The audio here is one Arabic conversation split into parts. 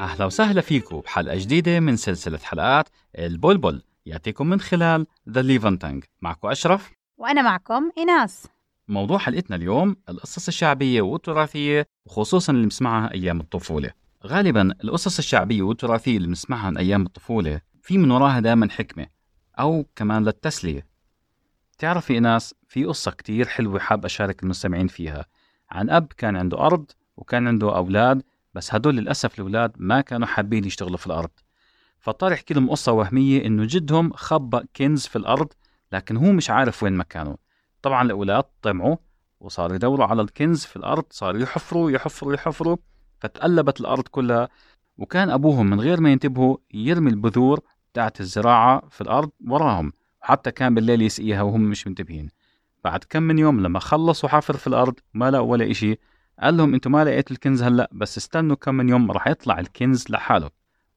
أهلا وسهلا فيكم بحلقة جديدة من سلسلة حلقات البلبل. يأتيكم من خلال The LevanTongue معكم أشرف. وأنا معكم إيناس. موضوع حلقتنا اليوم القصص الشعبية والتراثية وخصوصا اللي بنسمعها أيام الطفولة. غالبا القصص الشعبية والتراثية اللي بنسمعها من أيام الطفولة في من وراها دائما حكمة أو كمان للتسلية. تعرفي إيناس في قصة كتير حلوة حاب أشارك المستمعين فيها. عن أب كان عنده أرض وكان عنده أولاد بس هدول للأسف الأولاد ما كانوا حابين يشتغلوا في الأرض. فاضطر يحكي لهم قصة وهمية إنه جدهم خبأ كنز في الأرض لكن هو مش عارف وين مكانه. طبعا الأولاد طمعوا وصاروا يدوروا على الكنز في الأرض صاروا يحفروا يحفروا يحفروا فتقلبت الأرض كلها. وكان أبوهم من غير ما ينتبهوا يرمي البذور بتاعت الزراعة في الأرض وراهم وحتى كان بالليل يسقيها وهم مش منتبهين. بعد كم من يوم لما خلصوا حفر في الأرض ما لقوا ولا إشي. قال لهم أنتم ما لقيتوا الكنز هلا بس استنوا كم من يوم راح يطلع الكنز لحاله.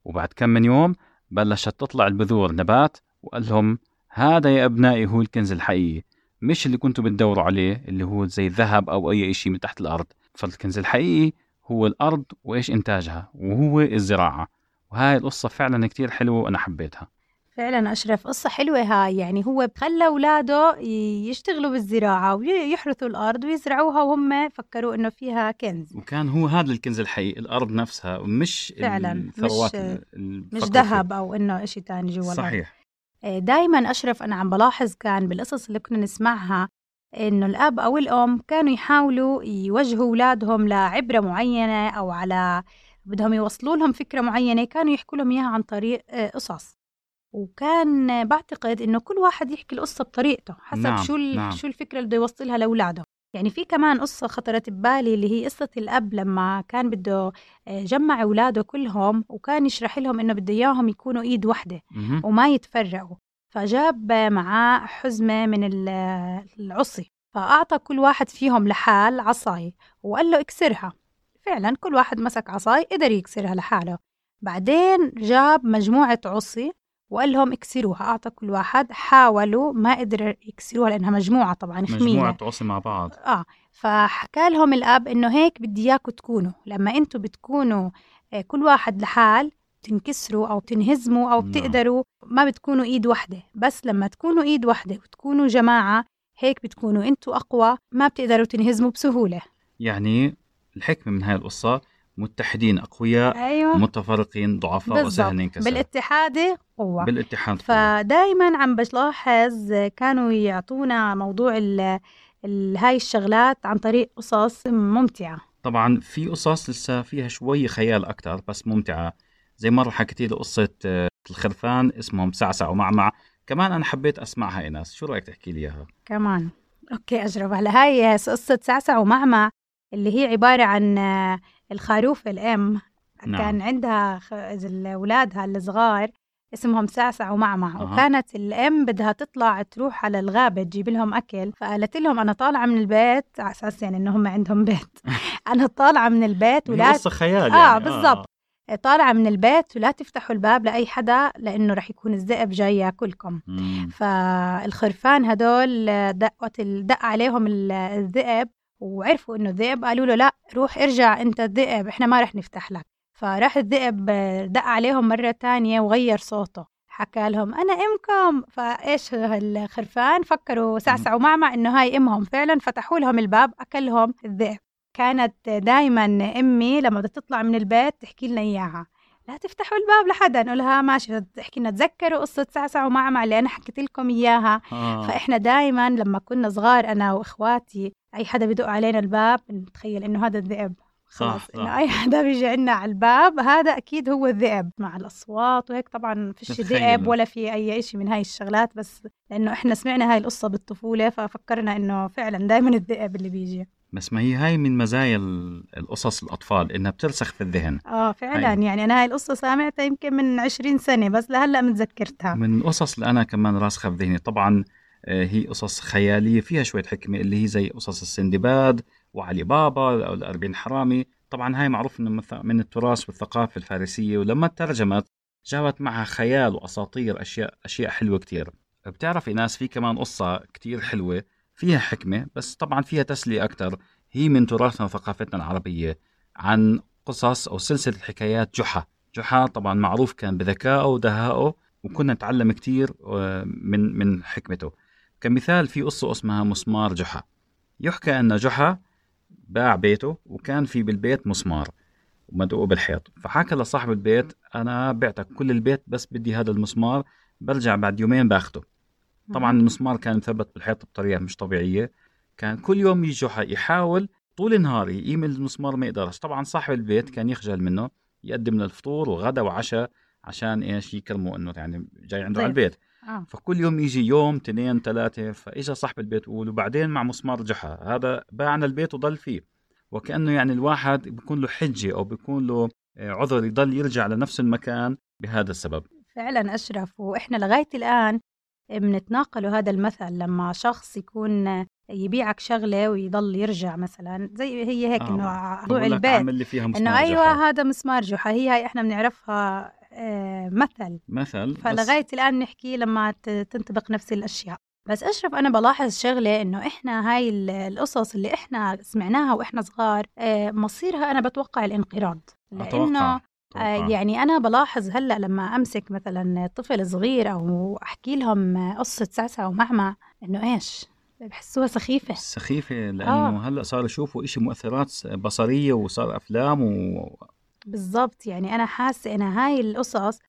وبعد كم من يوم بلشت تطلع البذور نبات وقال لهم هذا يا أبنائي هو الكنز الحقيقي مش اللي كنتوا بتدوروا عليه اللي هو زي الذهب أو أي شيء من تحت الأرض. فالكنز الحقيقي هو الأرض وإيش إنتاجها وهو الزراعة. وهاي القصة فعلا كتير حلوة وأنا حبيتها. فعلا أشرف قصة حلوة هاي. يعني هو خلى أولاده يشتغلوا بالزراعة ويحرثوا الأرض ويزرعوها وهم فكروا إنه فيها كنز. وكان هو هذا الكنز الحقيقي الأرض نفسها مش فعلا الثروات مش مش ذهب أو إنه إشي تاني جوا. الأرض. صحيح. دائما أشرف أنا عم بلاحظ كان بالقصص اللي كنا نسمعها إنه الأب أو الأم كانوا يحاولوا يوجهوا أولادهم لعبرة معينة أو على بدهم يوصلوا لهم فكرة معينة كانوا يحكوا لهم إياها عن طريق آه، قصص. وكان بعتقد إنه كل واحد يحكي القصة بطريقته حسب نعم، شو ال- نعم. شو الفكرة اللي بده يوصلها لأولاده يعني في كمان قصة خطرت ببالي اللي هي قصة الأب لما كان بده آه، جمع أولاده كلهم وكان يشرح لهم إنه بده إياهم يكونوا إيد واحدة. وما يتفرقوا فجاب معاه حزمة من ال- العصي فأعطى كل واحد فيهم لحال عصاي وقال له اكسرها فعلا كل واحد مسك عصاي قدر يكسرها لحاله بعدين جاب مجموعة عصي وقال لهم اكسروها. أعطى كل واحد. حاولوا ما قدروا يكسروها لأنها مجموعة طبعا خمينة. مجموعة عصي مع بعض. آه. فحكى لهم الأب إنه هيك بدي إياكم تكونوا. لما أنتم بتكونوا آه، كل واحد لحال تنكسروا أو تنهزموا أو نعم. بتقدروا ما بتكونوا إيد واحدة بس لما تكونوا إيد واحدة وتكونوا جماعة هيك بتكونوا أنتم أقوى ما بتقدروا تنهزموا بسهولة. يعني الحكمة من هاي القصة متحدين أقوياء أيوه. متفرقين ضعفاء وسهل بالضبط ينكسر بالاتحاد قوة. بالاتحاد قوة. فدايما عم بلاحظ كانوا يعطونا موضوع ال هاي الشغلات عن طريق قصص ممتعة. طبعا في قصص لسه فيها شوي خيال أكتر بس ممتعة. زي مرة حكيتي لي قصة آه، الخرفان اسمهم سعسع ومعمع. كمان أنا حبيت أسمعها إيناس. شو رأيك تحكي لي إياها؟ كمان. أوكي أجرب. هلا هاي قصة سعسع ومعمع اللي هي عبارة عن آه، الخروف الأم نعم. كان عندها أولادها الصغار اسمهم سعسع ومعمع أها. وكانت الأم بدها تطلع تروح على الغابة تجيب لهم أكل فقالت لهم أنا طالعة من البيت على أساس يعني إنه هم عندهم بيت أنا طالعة من البيت ولا قصة خيال آه يعني بالضبط طالعة من البيت ولا تفتحوا الباب لأي حدا لأنه رح يكون الذئب جاي ياكلكم مم. فالخرفان هدول دقت دق عليهم ال- الذئب وعرفوا إنه الذئب قالوا له لا روح ارجع أنت الذئب إحنا ما رح نفتح لك. فراح الذئب دق عليهم مرة تانية وغير صوته. حكى لهم أنا أمكم. فإيش الخرفان؟ فكروا سعسعوا معمع إنه هاي أمهم. فعلا فتحوا لهم الباب أكلهم الذئب. كانت دايما أمي لما بدها تطلع من البيت تحكي لنا إياها. لا تفتحوا الباب لحدا نقولها ماشي تحكي لنا تذكروا قصة سعسع ومعمع اللي أنا حكيت لكم إياها آه. فإحنا دائما لما كنا صغار أنا وإخواتي أي حدا بدق علينا الباب نتخيل إنه هذا الذئب خلاص صح. إنه أي حدا بيجي عنا على الباب هذا أكيد هو الذئب مع الأصوات وهيك طبعا فيش. ذئب ولا في أي شيء من هاي الشغلات بس لأنه إحنا سمعنا هاي القصة بالطفولة ففكرنا إنه فعلا دائما الذئب اللي بيجي بس ما هي هاي من مزايا ال- القصص الأطفال إنها بترسخ في الذهن. آه فعلا هاي. يعني أنا هاي القصة سامعتها يمكن من 20 سنة بس لهلأ متذكرتها من القصص اللي أنا كمان راسخة في ذهني. طبعا آه، هي قصص خيالية فيها شوية حكمة اللي هي زي قصص السندباد وعلي بابا أو الأربعين حرامي. طبعا هاي معروف إنه من التراث والثقافة الفارسية ولما ترجمت جابت معها خيال وأساطير أشياء أشياء حلوة كتير. بتعرفي ناس في كمان قصة كتير حلوة فيها حكمة بس طبعا فيها تسلية أكتر. هي من تراثنا وثقافتنا العربية عن قصص أو سلسلة حكايات جحا. جحا طبعا معروف كان بذكائه ودهائه وكنا نتعلم كثير آه، من من حكمته. كمثال في قصة اسمها مسمار جحا. يحكى أن جحا باع بيته وكان في بالبيت مسمار مدقوق بالحيط. فحكى لصاحب البيت أنا بعتك كل البيت بس بدي هذا المسمار برجع بعد يومين باخده. طبعا المسمار كان مثبت بالحيط بطريقة مش طبيعية. كان كل يوم يجي يحاول طول النهار يقيم المسمار ما يقدرش. طبعا صاحب البيت كان يخجل منه يقدم له الفطور وغدا وعشاء عشان إيش؟ يكرموا إنه يعني جاي عنده على البيت. آه. فكل يوم يجي يوم اثنين ثلاثة فإجا صاحب البيت يقول وبعدين مع مسمار جحا. هذا باعنا البيت وضل فيه. وكأنه يعني الواحد بيكون له حجة أو بيكون له آه، عذر يضل يرجع لنفس المكان بهذا السبب. فعلا أشرف. وإحنا لغاية الآن بنتناقلوا هذا المثل لما شخص يكون يبيعك شغلة ويضل يرجع مثلا زي هي هيك آه. انه موضوع البيت عامل لي فيها مسمار انه أيوه جحا. هذا مسمار جحا هي هاي إحنا بنعرفها آه، مثل مثل بس فلغاية الآن نحكي لما تنطبق نفس الأشياء بس أشرف أنا بلاحظ شغلة إنه إحنا هاي ال- القصص اللي إحنا سمعناها وإحنا صغار آه، مصيرها أنا بتوقع الانقراض لأنه أتوقع. آه، يعني أنا بلاحظ هلأ لما أمسك مثلا طفل صغير أو أحكي لهم قصة سعسع ومعمع إنه إيش؟ بحسوها سخيفة. سخيفة لأنه آه. هلأ صاروا يشوفوا إشي مؤثرات بصرية وصار أفلام و... بالضبط يعني أنا حاسة إن هاي القصص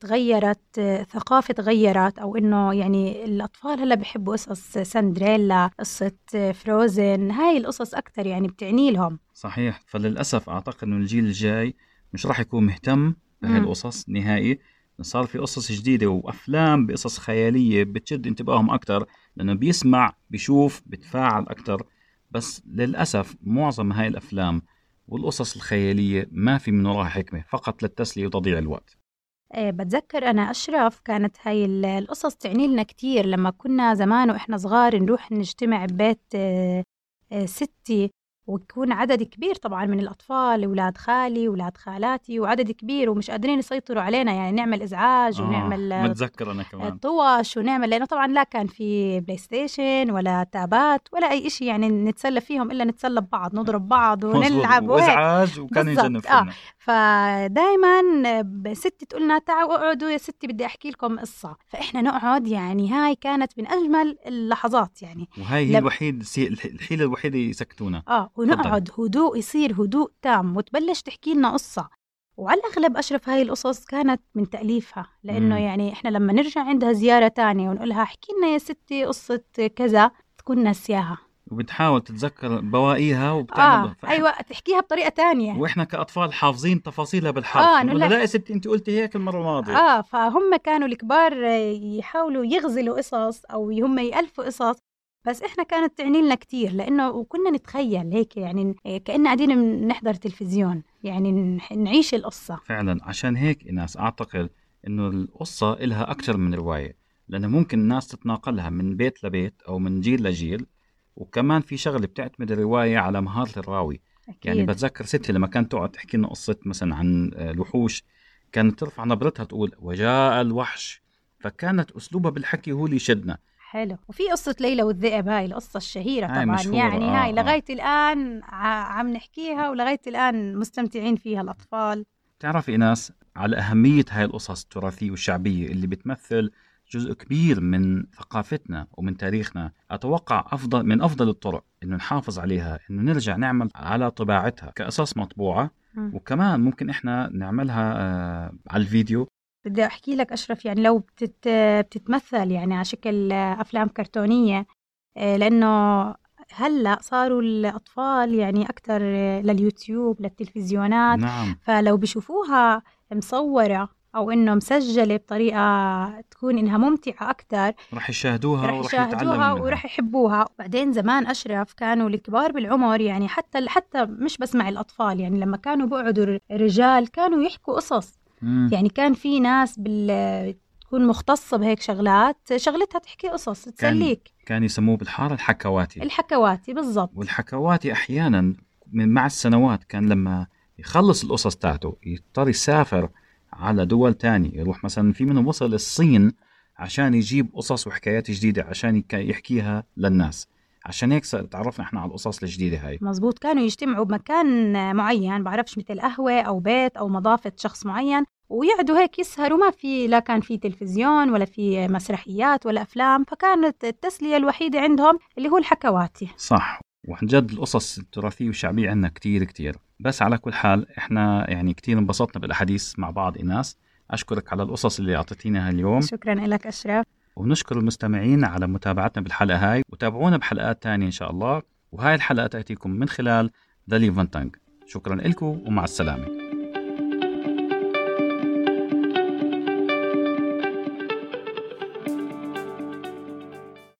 تغيرت ثقافة تغيرت أو إنه يعني الأطفال هلأ بحبوا قصص سندريلا قصة فروزن هاي القصص أكتر يعني بتعني لهم. صحيح فللأسف أعتقد إنه الجيل الجاي مش راح يكون مهتم مم. القصص نهائي. صار في قصص جديدة وأفلام بقصص خيالية بتشد انتباههم أكتر لأنه بيسمع بيشوف بتفاعل أكتر. بس للأسف معظم هاي الأفلام والقصص الخيالية ما في من وراها حكمة فقط للتسلية وتضييع الوقت. آه، بتذكر أنا أشرف كانت هاي ال- القصص تعني لنا كتير. لما كنا زمان وإحنا صغار نروح نجتمع ببيت آه، آه، ستي ويكون عدد كبير طبعا من الأطفال أولاد خالي أولاد خالاتي وعدد كبير ومش قادرين يسيطروا علينا. يعني نعمل إزعاج ونعمل آه، متذكر أنا كمان. طوش ونعمل لأنه طبعا لا كان في PlayStation ولا تابات ولا أي إشي يعني نتسلى فيهم إلا نتسلى ببعض نضرب بعض ونلعب وإزعاج وكان. يجنن آه. فدائما ستي تقول لنا تعالوا اقعدوا يا ستي بدي احكي لكم قصة. فإحنا نقعد يعني هاي كانت من أجمل اللحظات يعني. وهي هي لم- الوحيد السي- الحيلة الوحيدة يسكتونا آه ونقعد. هدوء يصير هدوء تام وتبلش تحكي لنا قصة. وعلى الأغلب أشرف هاي القصص كانت من تأليفها لأنه مم. يعني إحنا لما نرجع عندها زيارة تانية ونقولها احكي لنا يا ستي قصة كذا تكون ناسياها. وبتحاول تتذكر بواقيها آه وبتعمل فإحنا- أيوه تحكيها بطريقة تانية. وإحنا كأطفال حافظين تفاصيلها بالحرف. آه، آه نقول لها لها- لا يا ستي انت قلتي هيك المرة الماضية. آه فهم كانوا الكبار آه، يحاولوا يغزلوا قصص أو هم يألفوا قصص. بس إحنا كانت تعني لنا كثير لأنه وكنا نتخيل هيك يعني آه، كأن قاعدين نحضر تلفزيون يعني نعيش القصة. فعلا عشان هيك الناس أعتقد إنه القصة إلها أكثر من رواية لأنه ممكن الناس تتناقلها من بيت لبيت أو من جيل لجيل. وكمان في شغلة بتعتمد الرواية على مهارة الراوي. أكيد. يعني بتذكر ستي لما كانت تقعد تحكي لنا قصة مثلا عن آه، الوحوش كانت ترفع نبرتها تقول وجاء الوحش فكانت أسلوبها بالحكي هو اللي يشدنا. حلو. وفي قصة ليلى والذئب هاي القصة الشهيرة هاي طبعا. مشهورة، يعني آه، هاي آه. لغاية الآن ع- عم نحكيها ولغاية الآن مستمتعين فيها الأطفال. تعرفي ناس على أهمية هاي القصص التراثية والشعبية اللي بتمثل جزء كبير من ثقافتنا ومن تاريخنا. أتوقع أفضل من أفضل الطرق إنه نحافظ عليها إنه نرجع نعمل على طباعتها كقصص مطبوعة. مم. وكمان ممكن إحنا نعملها آه على الفيديو. بدي أحكي لك أشرف يعني لو بتت بتتمثل يعني على شكل أفلام كرتونية آه، لأنه هلأ صاروا الأطفال يعني أكثر لليوتيوب للتلفزيونات. نعم. فلو بشوفوها مصورة أو إنه مسجلة بطريقة تكون إنها ممتعة أكثر رح يشاهدوها رح يشاهدوها ورح يحبوها. بعدين زمان أشرف كانوا الكبار بالعمر يعني حتى حتى مش بس مع الأطفال يعني لما كانوا بيقعدوا الرجال كانوا يحكوا قصص. مم. يعني كان في ناس بال تكون مختصة بهيك شغلات شغلتها تحكي قصص تسليك. كان يسموه بالحارة الحكواتي. الحكواتي بالضبط. والحكواتي أحيانا من مع السنوات كان لما يخلص القصص تاعته يضطر يسافر على دول تانية يروح مثلا في منهم وصل الصين عشان يجيب قصص وحكايات جديدة عشان يحكيها للناس. عشان هيك تعرفنا إحنا على القصص الجديدة هاي. مزبوط. كانوا يجتمعوا بمكان معين بعرفش مثل قهوة أو بيت أو مضافة شخص معين ويقعدوا هيك يسهروا. ما في لا كان في تلفزيون ولا في مسرحيات ولا أفلام فكانت التسلية الوحيدة عندهم اللي هو الحكواتي. صح. وعن جد القصص التراثية والشعبية عندنا كتير كتير. بس على كل حال إحنا يعني كتير انبسطنا بالحديث مع بعض إيناس أشكرك على القصص اللي أعطيتينها اليوم شكرا لك أشرف. ونشكر المستمعين على متابعتنا بالحلقة هاي. وتابعونا بحلقات تانية إن شاء الله. وهاي الحلقة تأتيكم من خلال The LevanTongue شكرا لكم ومع السلامة.